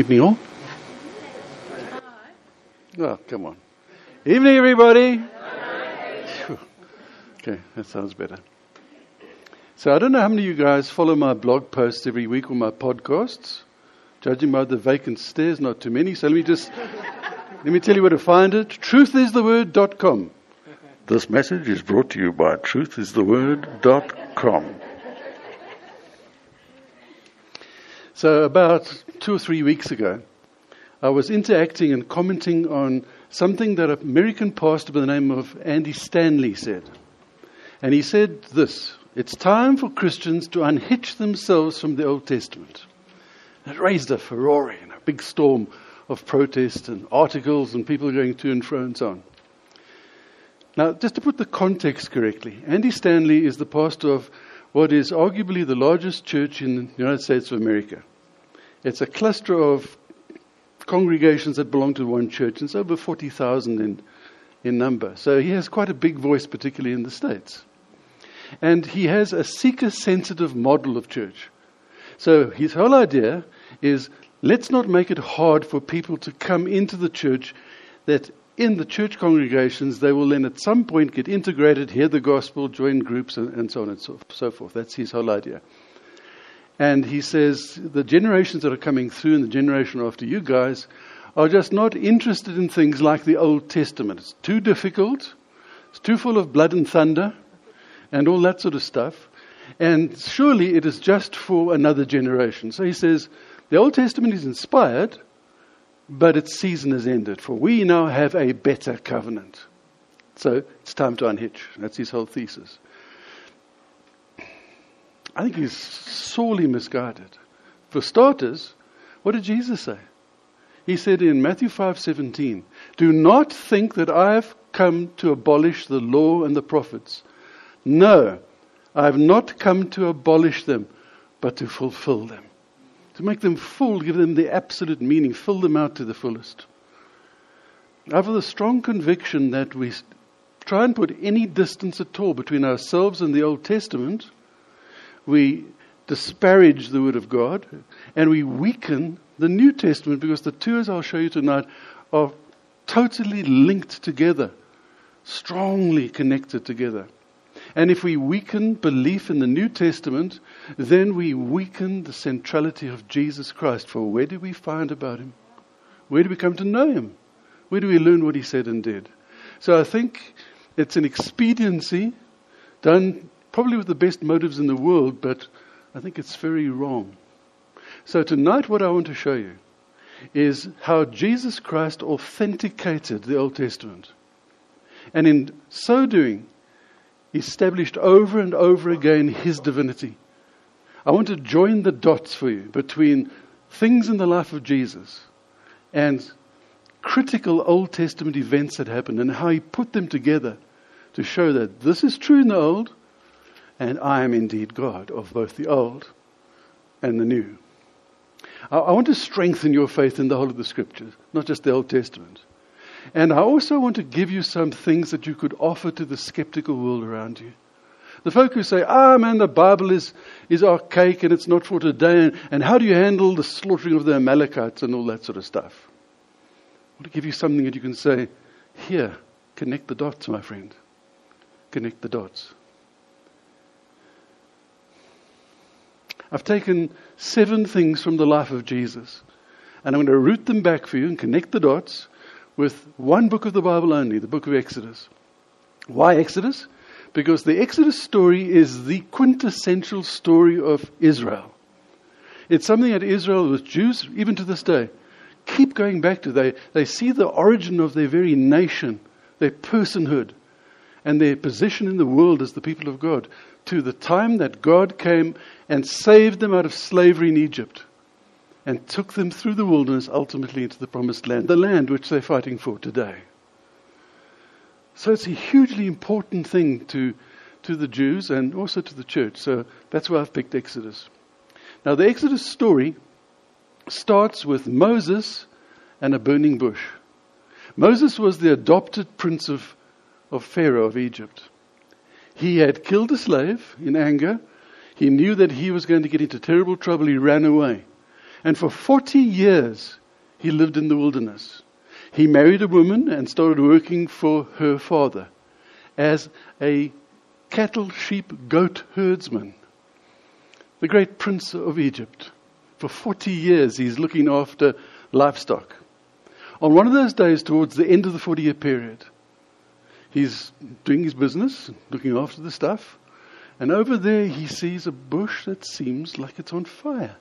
Evening all. Oh, come on. Evening, everybody. Okay, that sounds better. So I don't know how many of you guys follow my blog posts every week or my podcasts. Judging by the vacant stares, not too many. So let me just let me tell you where to find it. Truthistheword.com. This message is brought to you by truthistheword.com. So about two or three weeks ago, I was interacting and commenting on something that an American pastor by the name of Andy Stanley said. And he said this It's time for Christians to unhitch themselves from the Old Testament. It raised a furore and a big storm of protest and articles and people going to and fro and so on. Now, just to put the context correctly, Andy Stanley is the pastor of what is arguably the largest church in the United States of America. It's a cluster of congregations that belong to one church. and It's over 40,000 in, in number. So he has quite a big voice, particularly in the States. And he has a seeker sensitive model of church. So his whole idea is let's not make it hard for people to come into the church that in the church congregations they will then at some point get integrated, hear the gospel, join groups, and, and so on and so, so forth. That's his whole idea. And he says the generations that are coming through and the generation after you guys are just not interested in things like the Old Testament. It's too difficult, it's too full of blood and thunder, and all that sort of stuff. And surely it is just for another generation. So he says the Old Testament is inspired, but its season has ended, for we now have a better covenant. So it's time to unhitch. That's his whole thesis. I think he's sorely misguided. For starters, what did Jesus say? He said in Matthew 5:17, "Do not think that I have come to abolish the law and the prophets. No, I have not come to abolish them, but to fulfill them. To make them full, give them the absolute meaning, fill them out to the fullest." I have the strong conviction that we try and put any distance at all between ourselves and the Old Testament we disparage the Word of God and we weaken the New Testament because the two, as I'll show you tonight, are totally linked together, strongly connected together. And if we weaken belief in the New Testament, then we weaken the centrality of Jesus Christ. For where do we find about Him? Where do we come to know Him? Where do we learn what He said and did? So I think it's an expediency done probably with the best motives in the world, but I think it's very wrong. So tonight, what I want to show you is how Jesus Christ authenticated the Old Testament. And in so doing, established over and over again his divinity. I want to join the dots for you between things in the life of Jesus and critical Old Testament events that happened and how he put them together to show that this is true in the Old and I am indeed God of both the old and the new. I, want to strengthen your faith in the whole of the scriptures, not just the Old Testament. And I also want to give you some things that you could offer to the skeptical world around you. The folk who say, ah, man, the Bible is, is archaic and it's not for today, and, and how do you handle the slaughtering of the Amalekites and all that sort of stuff? I want to give you something that you can say, here, connect the dots, my friend. Connect the dots. I've taken seven things from the life of Jesus, and I'm going to root them back for you and connect the dots with one book of the Bible only, the book of Exodus. Why Exodus? Because the Exodus story is the quintessential story of Israel. It's something that Israel, with Jews, even to this day, keep going back to. They, they see the origin of their very nation, their personhood, and their position in the world as the people of God to the time that God came and saved them out of slavery in Egypt and took them through the wilderness ultimately into the promised land, the land which they're fighting for today. So it's a hugely important thing to, to the Jews and also to the church. So that's why I've picked Exodus. Now, the Exodus story starts with Moses and a burning bush. Moses was the adopted prince of, of Pharaoh of Egypt. He had killed a slave in anger. He knew that he was going to get into terrible trouble. He ran away. And for 40 years, he lived in the wilderness. He married a woman and started working for her father as a cattle, sheep, goat herdsman. The great prince of Egypt. For 40 years, he's looking after livestock. On one of those days, towards the end of the 40 year period, he's doing his business, looking after the stuff, and over there he sees a bush that seems like it's on fire.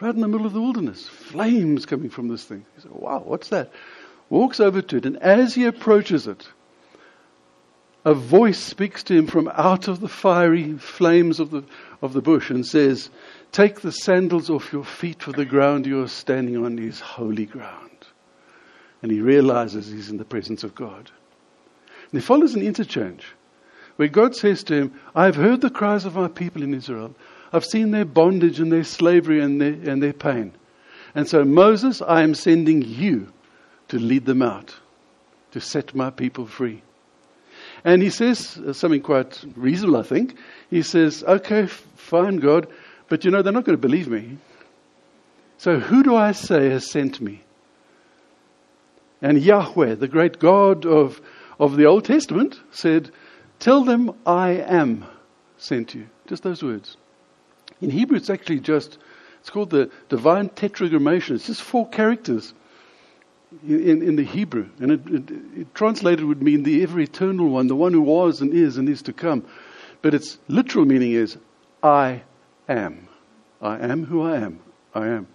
Right in the middle of the wilderness. Flames coming from this thing. He says, Wow, what's that? Walks over to it, and as he approaches it, a voice speaks to him from out of the fiery flames of the, of the bush and says, Take the sandals off your feet, for the ground you are standing on is holy ground. And he realizes he's in the presence of God. There follows an interchange where God says to him, I've heard the cries of my people in Israel. I've seen their bondage and their slavery and their, and their pain. And so, Moses, I am sending you to lead them out, to set my people free. And he says something quite reasonable, I think. He says, Okay, fine, God, but you know, they're not going to believe me. So, who do I say has sent me? And Yahweh, the great God of, of the Old Testament, said, Tell them I am sent you. Just those words. In Hebrew, it's actually just, it's called the divine tetragrammaton. It's just four characters in, in the Hebrew. And it, it, it translated would mean the ever eternal one, the one who was and is and is to come. But its literal meaning is, I am. I am who I am. I am.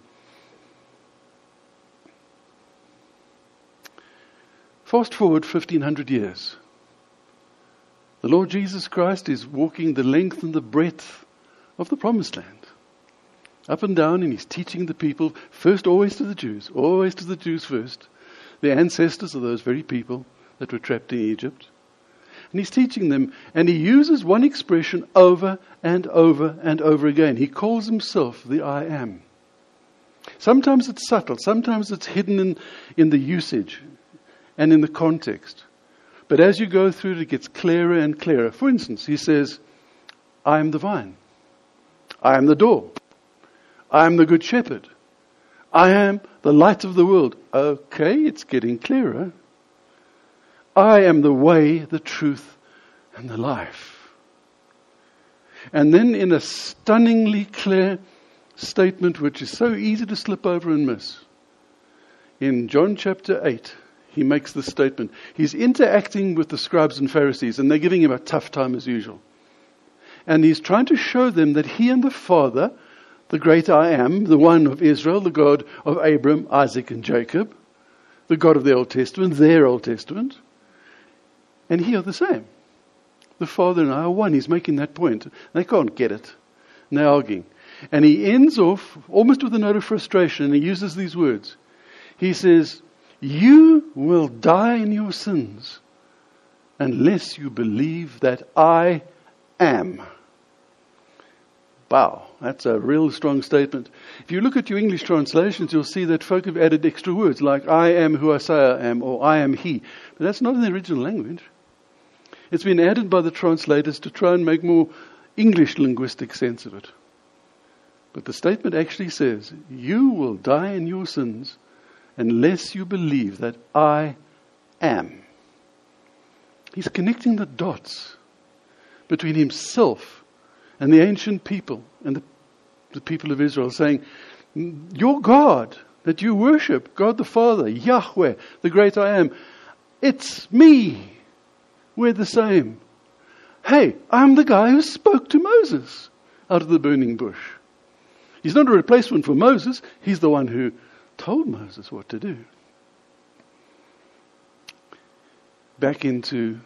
Fast forward 1500 years. The Lord Jesus Christ is walking the length and the breadth of the promised land. Up and down, and he's teaching the people, first always to the Jews, always to the Jews first, the ancestors of those very people that were trapped in Egypt. And he's teaching them, and he uses one expression over and over and over again. He calls himself the I am. Sometimes it's subtle, sometimes it's hidden in, in the usage and in the context. But as you go through it, it gets clearer and clearer. For instance, he says, I am the vine. I am the door. I am the good shepherd. I am the light of the world. Okay, it's getting clearer. I am the way, the truth, and the life. And then, in a stunningly clear statement, which is so easy to slip over and miss, in John chapter 8, he makes this statement. He's interacting with the scribes and Pharisees, and they're giving him a tough time as usual. And he's trying to show them that he and the Father, the great I am, the one of Israel, the God of Abram, Isaac, and Jacob, the God of the Old Testament, their Old Testament, and he are the same. The Father and I are one. He's making that point. They can't get it. And they're arguing. And he ends off almost with a note of frustration, and he uses these words. He says, you will die in your sins unless you believe that I am. Wow, that's a real strong statement. If you look at your English translations, you'll see that folk have added extra words like I am who I say I am or I am he. But that's not in the original language. It's been added by the translators to try and make more English linguistic sense of it. But the statement actually says, You will die in your sins unless you believe that I am. He's connecting the dots between himself and the ancient people and the, the people of Israel, saying, Your God that you worship, God the Father, Yahweh, the great I am, it's me. We're the same. Hey, I'm the guy who spoke to Moses out of the burning bush. He's not a replacement for Moses, he's the one who told Moses what to do. Back into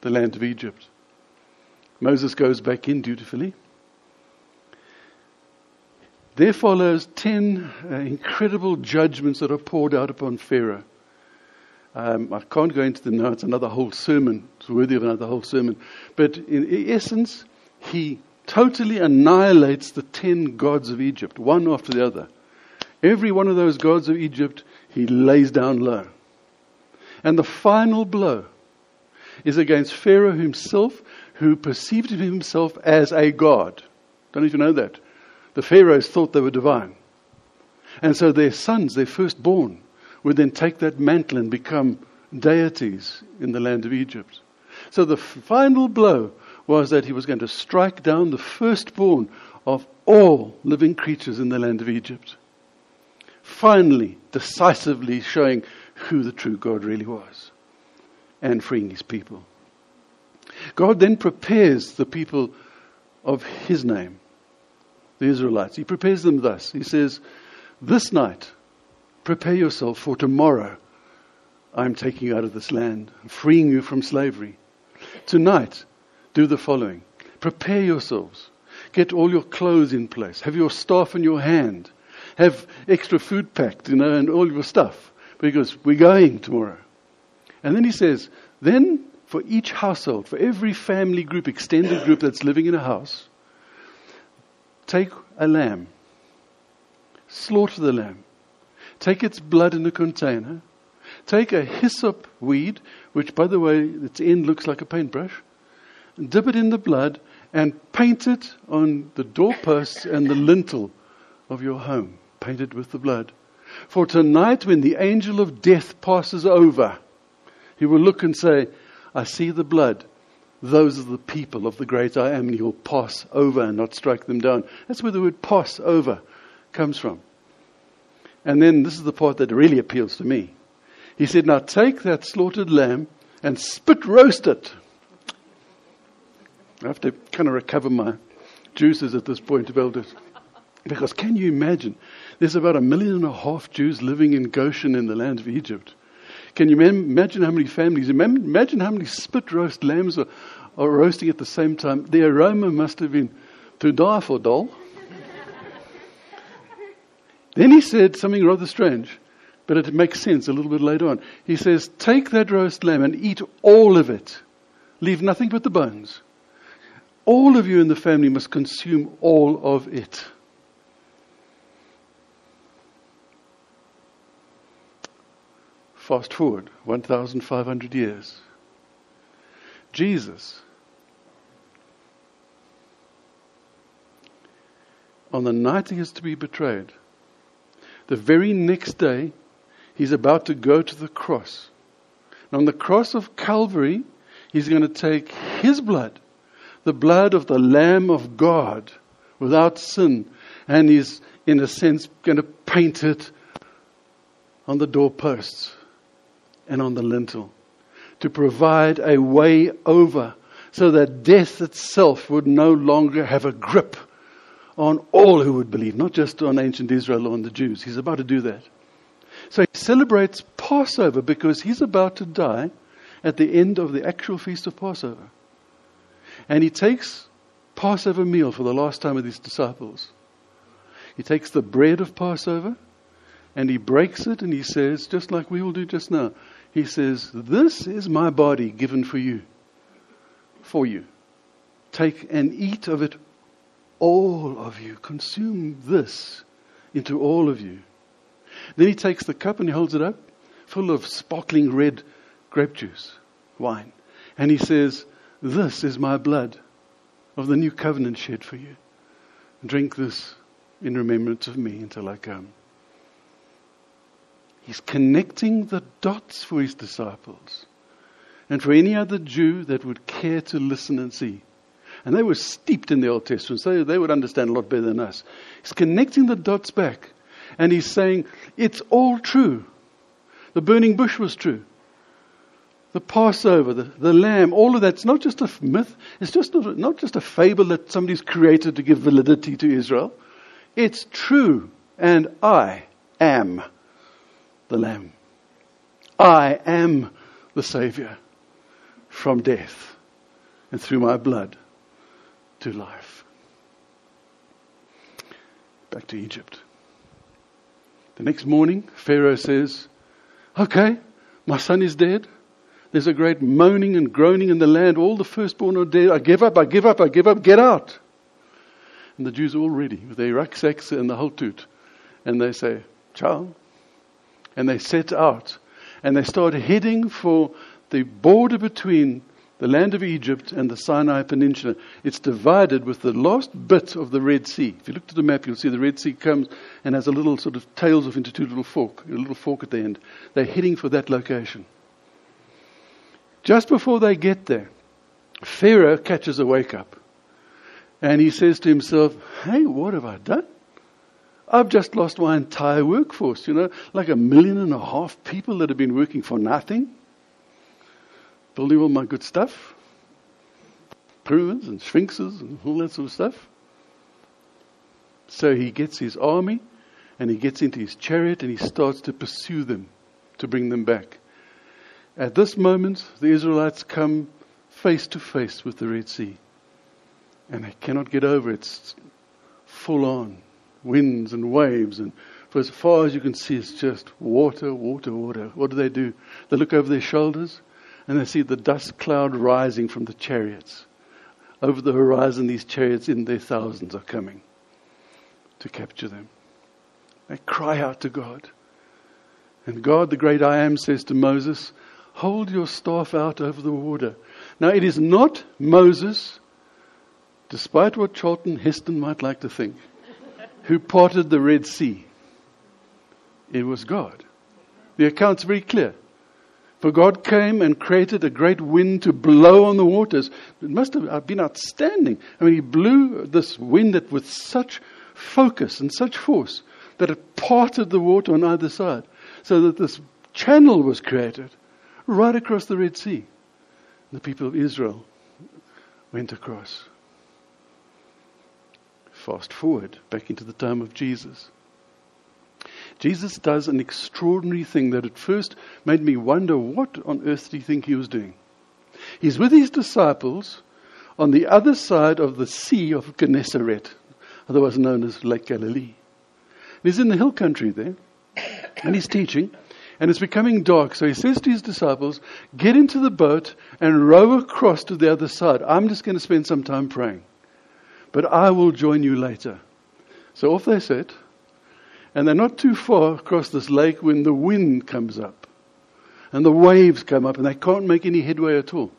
the land of Egypt. Moses goes back in dutifully. There follows ten uh, incredible judgments that are poured out upon Pharaoh. Um, I can't go into them now, it's another whole sermon. It's worthy of another whole sermon. But in essence, he totally annihilates the ten gods of Egypt, one after the other. Every one of those gods of Egypt, he lays down low. And the final blow is against Pharaoh himself, who perceived himself as a god. Don't even know that. The Pharaohs thought they were divine. And so their sons, their firstborn, would then take that mantle and become deities in the land of Egypt. So the final blow was that he was going to strike down the firstborn of all living creatures in the land of Egypt. Finally, decisively showing who the true God really was and freeing his people. God then prepares the people of his name, the Israelites. He prepares them thus. He says, This night, prepare yourself for tomorrow. I'm taking you out of this land, freeing you from slavery. Tonight, do the following prepare yourselves. Get all your clothes in place. Have your staff in your hand. Have extra food packed, you know, and all your stuff. Because we're going tomorrow. And then he says, then for each household, for every family group, extended group that's living in a house, take a lamb, slaughter the lamb, take its blood in a container, take a hyssop weed, which, by the way, its end looks like a paintbrush, dip it in the blood, and paint it on the doorposts and the lintel of your home. Paint it with the blood. For tonight, when the angel of death passes over, he will look and say, I see the blood. Those are the people of the great I am, and he will pass over and not strike them down. That's where the word pass over comes from. And then this is the part that really appeals to me. He said, Now take that slaughtered lamb and spit roast it. I have to kind of recover my juices at this point of elders. Because can you imagine? There's about a million and a half Jews living in Goshen in the land of Egypt. Can you imagine how many families, imagine how many spit roast lambs are, are roasting at the same time? The aroma must have been to die for, doll. then he said something rather strange, but it makes sense a little bit later on. He says, Take that roast lamb and eat all of it, leave nothing but the bones. All of you in the family must consume all of it. Fast forward 1,500 years. Jesus, on the night he is to be betrayed, the very next day, he's about to go to the cross. And on the cross of Calvary, he's going to take his blood, the blood of the Lamb of God, without sin, and he's, in a sense, going to paint it on the doorposts and on the lintel to provide a way over so that death itself would no longer have a grip on all who would believe, not just on ancient Israel or on the Jews. He's about to do that. So he celebrates Passover because he's about to die at the end of the actual feast of Passover. And he takes Passover meal for the last time with his disciples. He takes the bread of Passover and he breaks it and he says, just like we will do just now, he says, This is my body given for you. For you. Take and eat of it, all of you. Consume this into all of you. Then he takes the cup and he holds it up, full of sparkling red grape juice, wine. And he says, This is my blood of the new covenant shed for you. Drink this in remembrance of me until I come. He's connecting the dots for his disciples and for any other Jew that would care to listen and see. And they were steeped in the Old Testament, so they would understand a lot better than us. He's connecting the dots back and he's saying, it's all true. The burning bush was true. The Passover, the, the lamb, all of that's not just a myth. It's just not, not just a fable that somebody's created to give validity to Israel. It's true. And I am the Lamb. I am the Savior from death and through my blood to life. Back to Egypt. The next morning, Pharaoh says, Okay, my son is dead. There's a great moaning and groaning in the land. All the firstborn are dead. I give up, I give up, I give up. Get out. And the Jews are all ready with their rucksacks and the whole toot. And they say, Child, and they set out and they start heading for the border between the land of Egypt and the Sinai Peninsula. It's divided with the last bit of the Red Sea. If you look at the map, you'll see the Red Sea comes and has a little sort of tails off into two little fork, a little fork at the end. They're heading for that location. Just before they get there, Pharaoh catches a wake up. And he says to himself, Hey, what have I done? I've just lost my entire workforce, you know, like a million and a half people that have been working for nothing building all my good stuff pyramids and sphinxes and all that sort of stuff. So he gets his army and he gets into his chariot and he starts to pursue them to bring them back. At this moment, the Israelites come face to face with the Red Sea and they cannot get over it. It's full on winds and waves and for as far as you can see, it's just water, water, water. What do they do? They look over their shoulders and they see the dust cloud rising from the chariots. Over the horizon, these chariots in their thousands are coming to capture them. They cry out to God. And God, the great I am, says to Moses, Hold your staff out over the water. Now, it is not Moses, despite what Charlton Heston might like to think, who parted the Red Sea. It was God. The account's very clear. For God came and created a great wind to blow on the waters. It must have uh, been outstanding. I mean, He blew this wind with such focus and such force that it parted the water on either side, so that this channel was created right across the Red Sea. The people of Israel went across. Fast forward back into the time of Jesus. Jesus does an extraordinary thing that at first made me wonder what on earth did he think he was doing? He's with his disciples on the other side of the Sea of Gennesaret, otherwise known as Lake Galilee. He's in the hill country there, and he's teaching, and it's becoming dark. So he says to his disciples, Get into the boat and row across to the other side. I'm just going to spend some time praying, but I will join you later. So off they set, and they're not too far across this lake when the wind comes up. And the waves come up and they can't make any headway at all.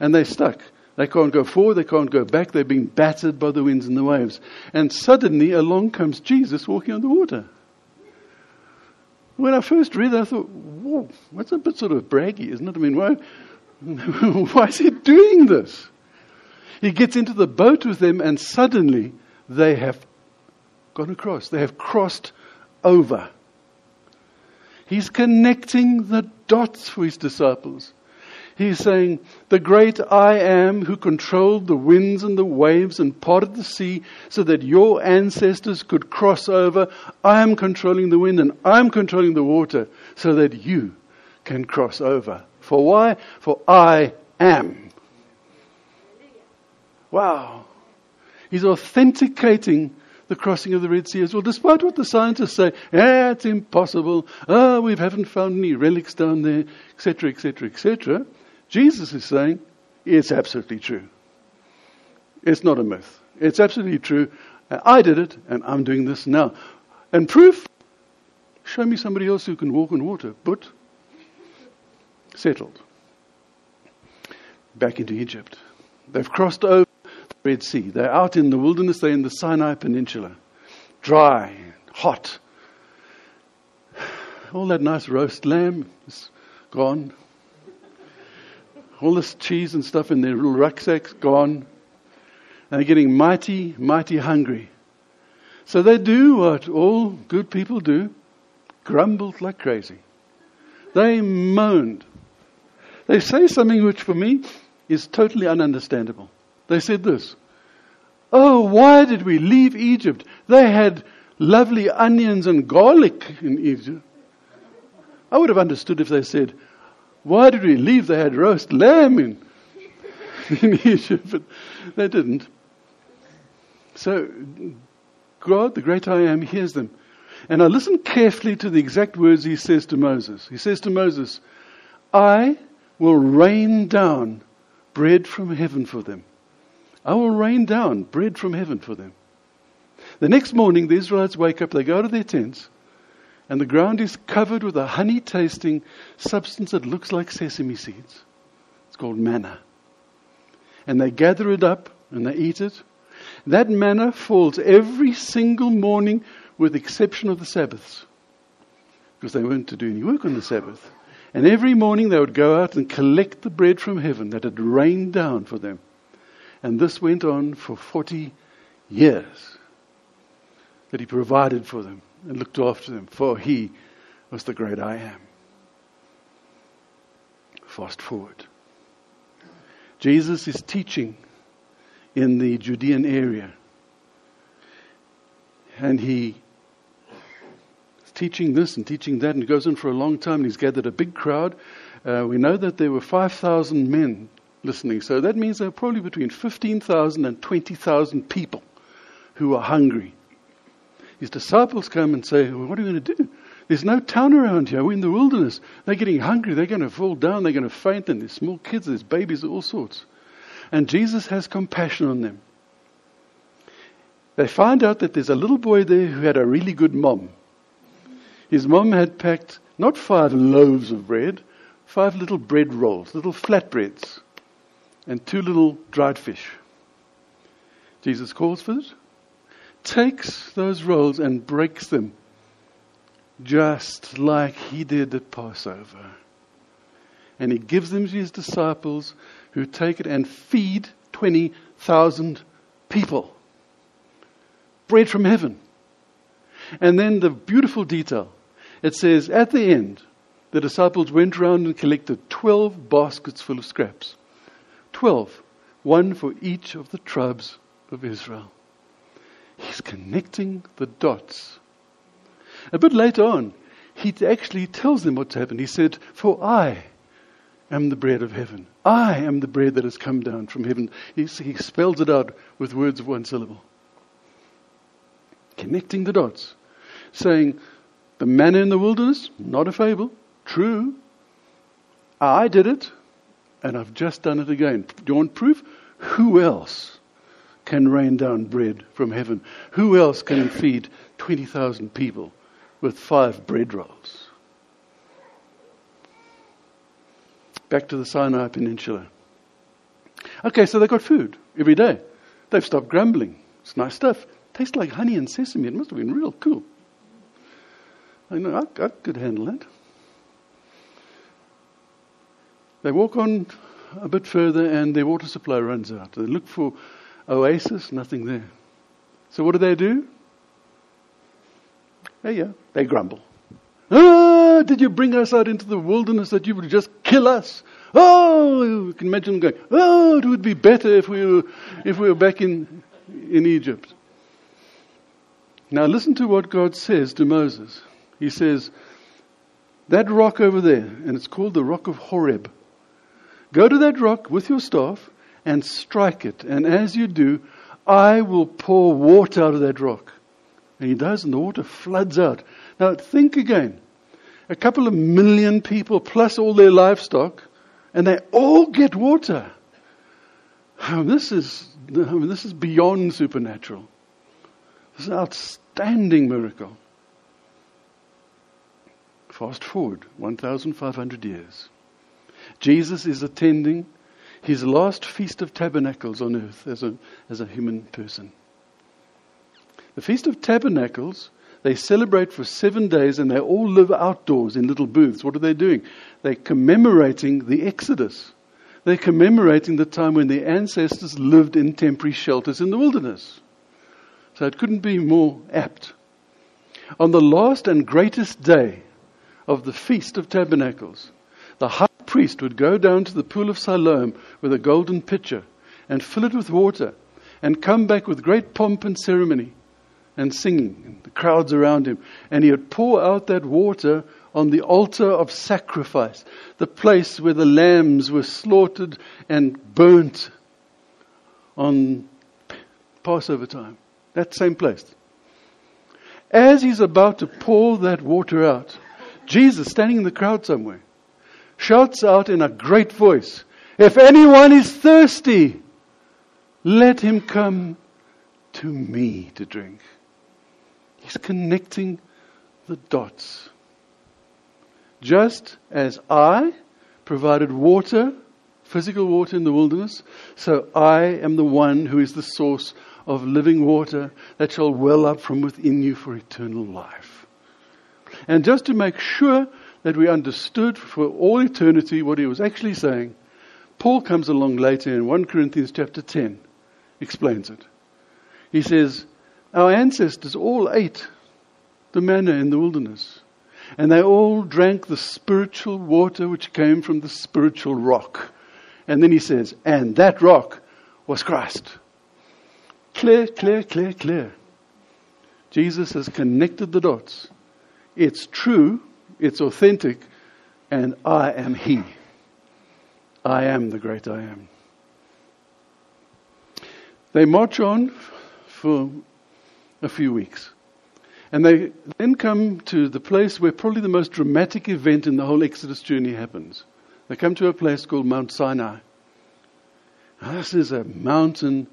And they're stuck. They can't go forward, they can't go back, they're being battered by the winds and the waves. And suddenly along comes Jesus walking on the water. When I first read that, I thought, whoa, that's a bit sort of braggy, isn't it? I mean, why, why is he doing this? He gets into the boat with them, and suddenly they have gone across. They have crossed over. He's connecting the dots for his disciples. He's saying, The great I am who controlled the winds and the waves and parted the sea so that your ancestors could cross over. I am controlling the wind and I'm controlling the water so that you can cross over. For why? For I am. Wow. He's authenticating the crossing of the Red Sea as well, despite what the scientists say, yeah, it's impossible, ah, oh, we haven't found any relics down there, etc., etc., etc. Jesus is saying, it's absolutely true. It's not a myth. It's absolutely true. Uh, I did it, and I'm doing this now. And proof? Show me somebody else who can walk on water. But settled. Back into Egypt. They've crossed over Red Sea. They're out in the wilderness, they're in the Sinai Peninsula. Dry, hot. All that nice roast lamb is gone. All this cheese and stuff in their little rucksacks, gone. And they're getting mighty, mighty hungry. So they do what all good people do grumbled like crazy. They moaned. They say something which for me is totally ununderstandable. They said this Oh, why did we leave Egypt? They had lovely onions and garlic in Egypt. I would have understood if they said, Why did we leave? They had roast lamb in, in Egypt, but they didn't. So, God, the great I am, hears them. And I listen carefully to the exact words he says to Moses. He says to Moses, I will rain down bread from heaven for them. I will rain down bread from heaven for them. The next morning, the Israelites wake up, they go to their tents, and the ground is covered with a honey tasting substance that looks like sesame seeds. It's called manna. And they gather it up and they eat it. That manna falls every single morning with the exception of the Sabbaths. Because they weren't to do any work on the Sabbath. And every morning they would go out and collect the bread from heaven that had rained down for them. And this went on for 40 years. That he provided for them and looked after them, for he was the great I am. Fast forward. Jesus is teaching in the Judean area. And he is teaching this and teaching that, and it goes on for a long time, and he's gathered a big crowd. Uh, we know that there were 5,000 men listening, so that means there are probably between 15,000 and 20,000 people who are hungry. His disciples come and say, well, What are we going to do? There's no town around here. We're in the wilderness. They're getting hungry. They're going to fall down. They're going to faint. And there's small kids, there's babies, of all sorts. And Jesus has compassion on them. They find out that there's a little boy there who had a really good mom. His mom had packed not five loaves of bread, five little bread rolls, little flatbreads, and two little dried fish. Jesus calls for it, takes those rolls and breaks them just like he did at Passover. And he gives them to his disciples who take it and feed 20,000 people. Bread from heaven. And then the beautiful detail. It says, at the end, the disciples went around and collected 12 baskets full of scraps. 12. One for each of the tribes of Israel. He's connecting the dots a bit later on, he actually tells them what's happened. He said, For I am the bread of heaven. I am the bread that has come down from heaven. He, he spells it out with words of one syllable. Connecting the dots. Saying, the manna in the wilderness, not a fable, true. I did it, and I've just done it again. Do you want proof? Who else can rain down bread from heaven? Who else can feed 20,000 people with five bread rolls. Back to the Sinai Peninsula. Okay, so they've got food every day. They've stopped grumbling. It's nice stuff. Tastes like honey and sesame. It must have been real cool. I know, I, I could handle that. They walk on a bit further and their water supply runs out. They look for oasis, nothing there. So what do they do? Yeah, yeah. They grumble. Ah, did you bring us out into the wilderness that you would just kill us? Oh, you can imagine them going, oh, it would be better if we were, if we were back in, in Egypt. Now listen to what God says to Moses. He says, that rock over there, and it's called the rock of Horeb. Go to that rock with your staff and strike it. And as you do, I will pour water out of that rock. And he does, and the water floods out. Now think again. A couple of million people plus all their livestock, and they all get water. Oh, this is, I mean, this is beyond supernatural. This is an outstanding miracle. Fast forward 1,500 years. Jesus is attending his last Feast of Tabernacles on earth as a, as a human person. The Feast of Tabernacles, they celebrate for seven days and they all live outdoors in little booths. What are they doing? They're commemorating the Exodus. They're commemorating the time when the ancestors lived in temporary shelters in the wilderness. So it couldn't be more apt. On the last and greatest day of the Feast of Tabernacles, the priest would go down to the pool of Siloam with a golden pitcher and fill it with water and come back with great pomp and ceremony and singing, and the crowds around him. And he would pour out that water on the altar of sacrifice, the place where the lambs were slaughtered and burnt on Passover time. That same place. As he's about to pour that water out, Jesus, standing in the crowd somewhere, shouts out in a great voice, If anyone is thirsty, let him come to me to drink. He's connecting the dots. Just as I provided water physical water in the wilderness. So I am the one who is the source of living water that shall well up from within you for eternal life. And just to make sure that we understood for all eternity what he was actually saying, Paul comes along later in 1 Corinthians chapter 10, explains it. He says, Our ancestors all ate the manna in the wilderness, and they all drank the spiritual water which came from the spiritual rock. And then he says, And that rock was Christ. Clear, clear, clear, clear. Jesus has connected the dots. It's true, it's authentic, and I am He. I am the great I am. They march on for a few weeks. And they then come to the place where probably the most dramatic event in the whole Exodus journey happens. They come to a place called Mount Sinai. Now, this is a mountain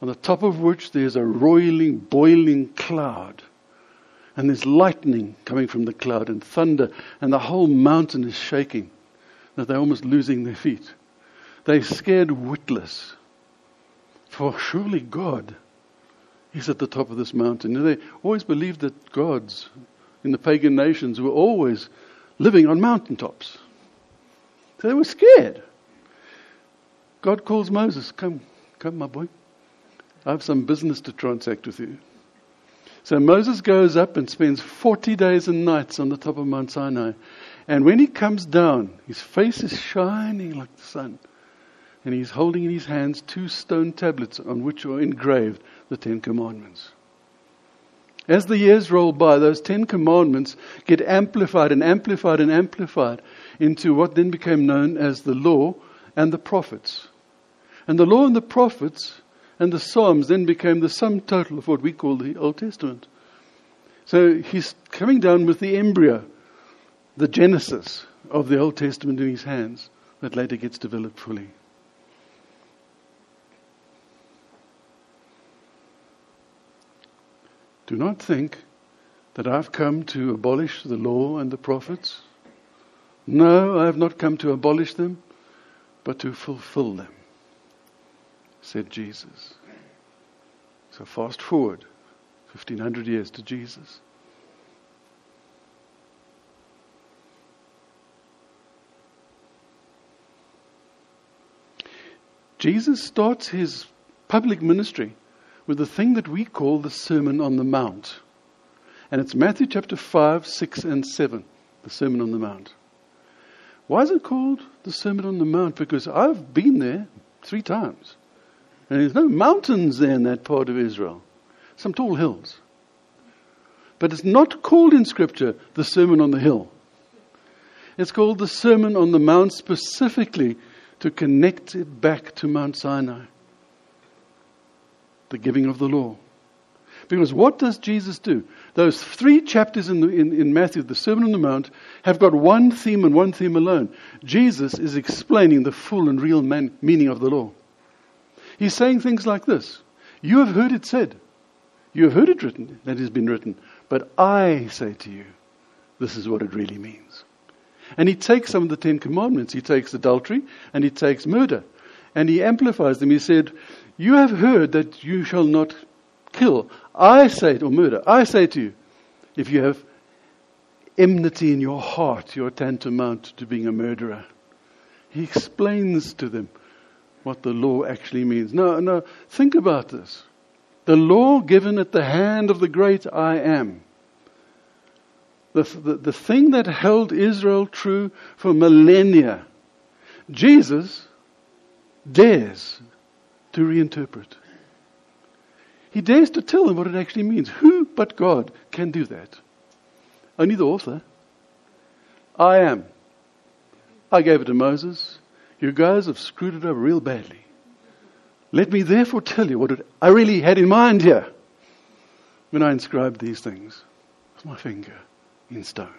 on the top of which there's a roiling, boiling cloud. And there's lightning coming from the cloud and thunder, and the whole mountain is shaking, that they're almost losing their feet. They're scared witless. For surely God is at the top of this mountain. And they always believed that gods in the pagan nations were always living on mountaintops. So they were scared. God calls Moses, Come, come, my boy. I have some business to transact with you. So Moses goes up and spends 40 days and nights on the top of Mount Sinai. And when he comes down, his face is shining like the sun. And he's holding in his hands two stone tablets on which are engraved the Ten Commandments. As the years roll by, those Ten Commandments get amplified and amplified and amplified into what then became known as the law and the prophets. And the law and the prophets and the Psalms then became the sum total of what we call the Old Testament. So he's coming down with the embryo, the genesis of the Old Testament in his hands that later gets developed fully. Do not think that I've come to abolish the law and the prophets. No, I have not come to abolish them, but to fulfill them said Jesus. So fast forward 1500 years to Jesus. Jesus starts his public ministry with the thing that we call the Sermon on the Mount. And it's Matthew chapter 5, 6, and 7, the Sermon on the Mount. Why is it called the Sermon on the Mount? Because I've been there three times. And there's no mountains there in that part of Israel. Some tall hills. But it's not called in Scripture the Sermon on the Hill. It's called the Sermon on the Mount specifically to connect it back to Mount Sinai. The giving of the law. Because what does Jesus do? Those three chapters in, the, in, in, Matthew, the Sermon on the Mount, have got one theme and one theme alone. Jesus is explaining the full and real man, meaning of the law. He's saying things like this You have heard it said, you have heard it written, that has been written, but I say to you, this is what it really means. And he takes some of the Ten Commandments. He takes adultery and he takes murder. And he amplifies them. He said, You have heard that you shall not kill. I say, or murder, I say to you, if you have enmity in your heart, you're tantamount to being a murderer. He explains to them what the law actually means. No, no, think about this. The law given at the hand of the great I am. The, the, the thing that held Israel true for millennia. Jesus dares to reinterpret. He dares to tell them what it actually means. Who but God can do that? Only the author. I am. I gave it to Moses. You guys have screwed it up real badly. Let me therefore tell you what it, I really had in mind here when I inscribed these things with my finger in stone.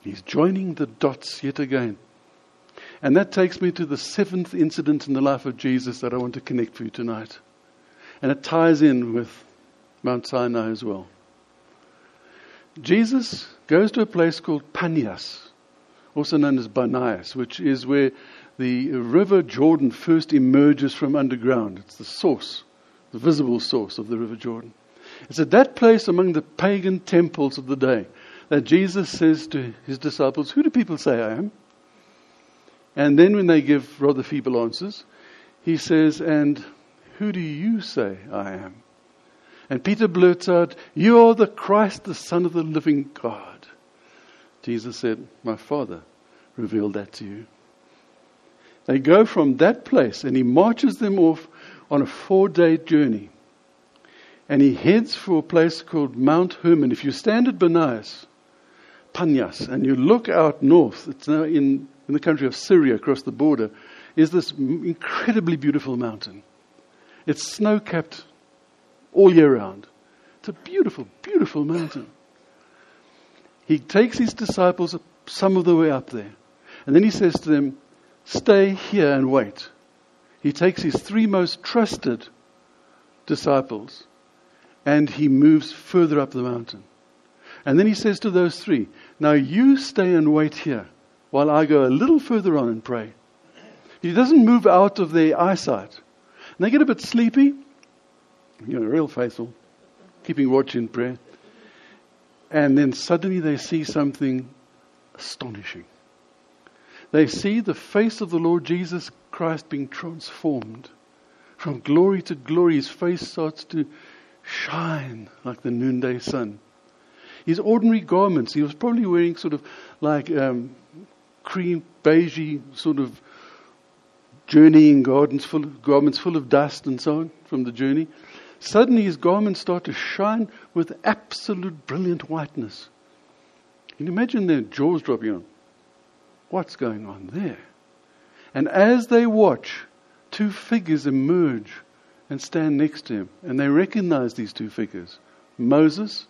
He's joining the dots yet again. And that takes me to the seventh incident in the life of Jesus that I want to connect for you tonight. And it ties in with Mount Sinai as well. Jesus goes to a place called Panias also known as Banias, which is where the river Jordan first emerges from underground. It's the source, the visible source of the river Jordan. It's at that place among the pagan temples of the day that Jesus says to his disciples, Who do people say I am? And then when they give rather feeble answers, he says, And who do you say I am? And Peter blurts out, You are the Christ, the Son of the living God. Jesus said, My Father revealed that to you. They go from that place and he marches them off on a four day journey. And he heads for a place called Mount Hermon. If you stand at Banias, Panias, and you look out north, it's now in, in the country of Syria across the border, is this incredibly beautiful mountain. It's snow capped all year round. It's a beautiful, beautiful mountain. He takes his disciples some of the way up there. And then he says to them, Stay here and wait. He takes his three most trusted disciples and he moves further up the mountain. And then he says to those three, Now you stay and wait here while I go a little further on and pray. He doesn't move out of their eyesight. And they get a bit sleepy. You know, real faithful, keeping watch in prayer. And then suddenly they see something astonishing they see the face of the Lord Jesus Christ being transformed. From glory to glory, his face starts to shine like the noonday sun. His ordinary garments, he was probably wearing sort of like um, cream, beigey sort of journeying gardens full of, garments full of dust and so on from the journey. Suddenly his garments start to shine with absolute brilliant whiteness. Can you imagine their jaws dropping on? What's going on there? And as they watch, two figures emerge and stand next to him. And they recognize these two figures Moses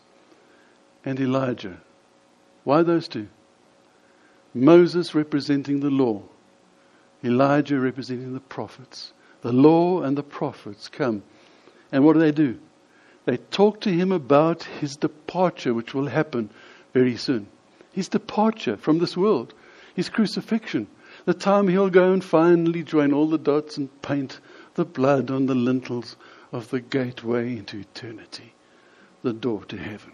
and Elijah. Why those two? Moses representing the law, Elijah representing the prophets. The law and the prophets come. And what do they do? They talk to him about his departure, which will happen very soon. His departure from this world his crucifixion, the time he'll go and finally join all the dots and paint the blood on the lintels of the gateway into eternity, the door to heaven.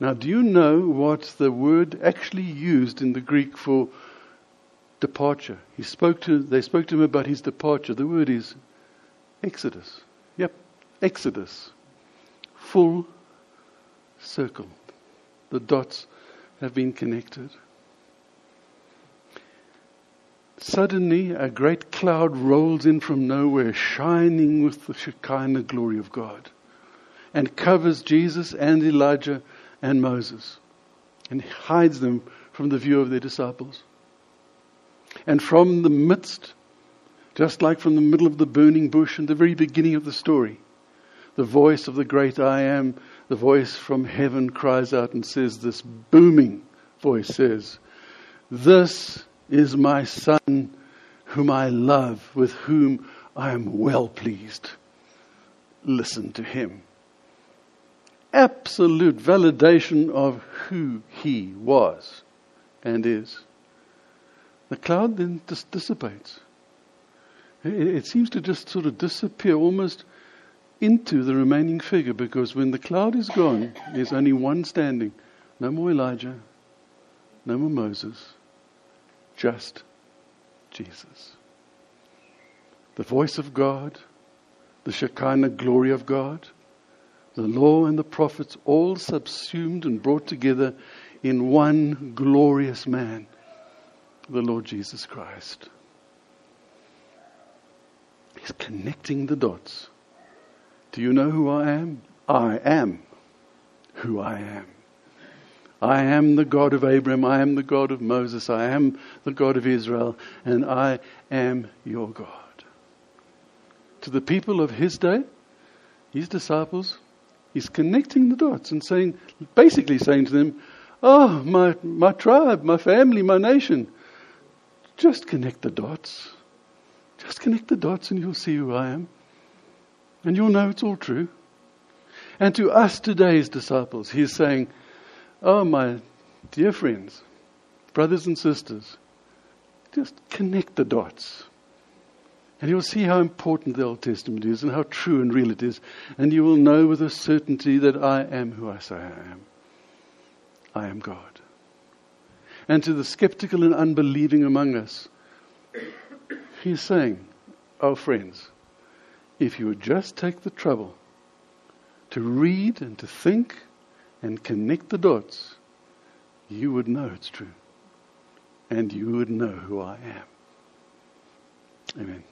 Now, do you know what the word actually used in the Greek for departure? He spoke to, they spoke to him about his departure. The word is Exodus. Yep, Exodus. Full circle. The dots have been connected. Suddenly, a great cloud rolls in from nowhere, shining with the Shekinah glory of God, and covers Jesus and Elijah and Moses, and hides them from the view of their disciples. And from the midst, just like from the middle of the burning bush and the very beginning of the story, the voice of the great I am the voice from heaven cries out and says, This booming voice says, This is my son whom I love, with whom I am well pleased. Listen to him. Absolute validation of who he was and is. The cloud then just dissipates. It, seems to just sort of disappear almost into the remaining figure because when the cloud is gone, there's only one standing. No more Elijah, no more Moses, just Jesus. The voice of God, the Shekinah glory of God, the law and the prophets all subsumed and brought together in one glorious man, the Lord Jesus Christ. He's connecting the dots. Do you know who I am? I am who I am. I am the God of Abraham. I am the God of Moses. I am the God of Israel. And I am your God. To the people of his day, his disciples, he's connecting the dots and saying, basically saying to them, Oh, my, my tribe, my family, my nation, just connect the dots. Just connect the dots and you'll see who I am. And you'll know it's all true. And to us today's disciples, he's saying, Oh, my dear friends, brothers and sisters, just connect the dots. And you'll see how important the Old Testament is and how true and real it is. And you will know with a certainty that I am who I say I am. I am God. And to the skeptical and unbelieving among us, he's saying, Oh, friends, if you would just take the trouble to read and to think and connect the dots, you would know it's true. And you would know who I am. Amen.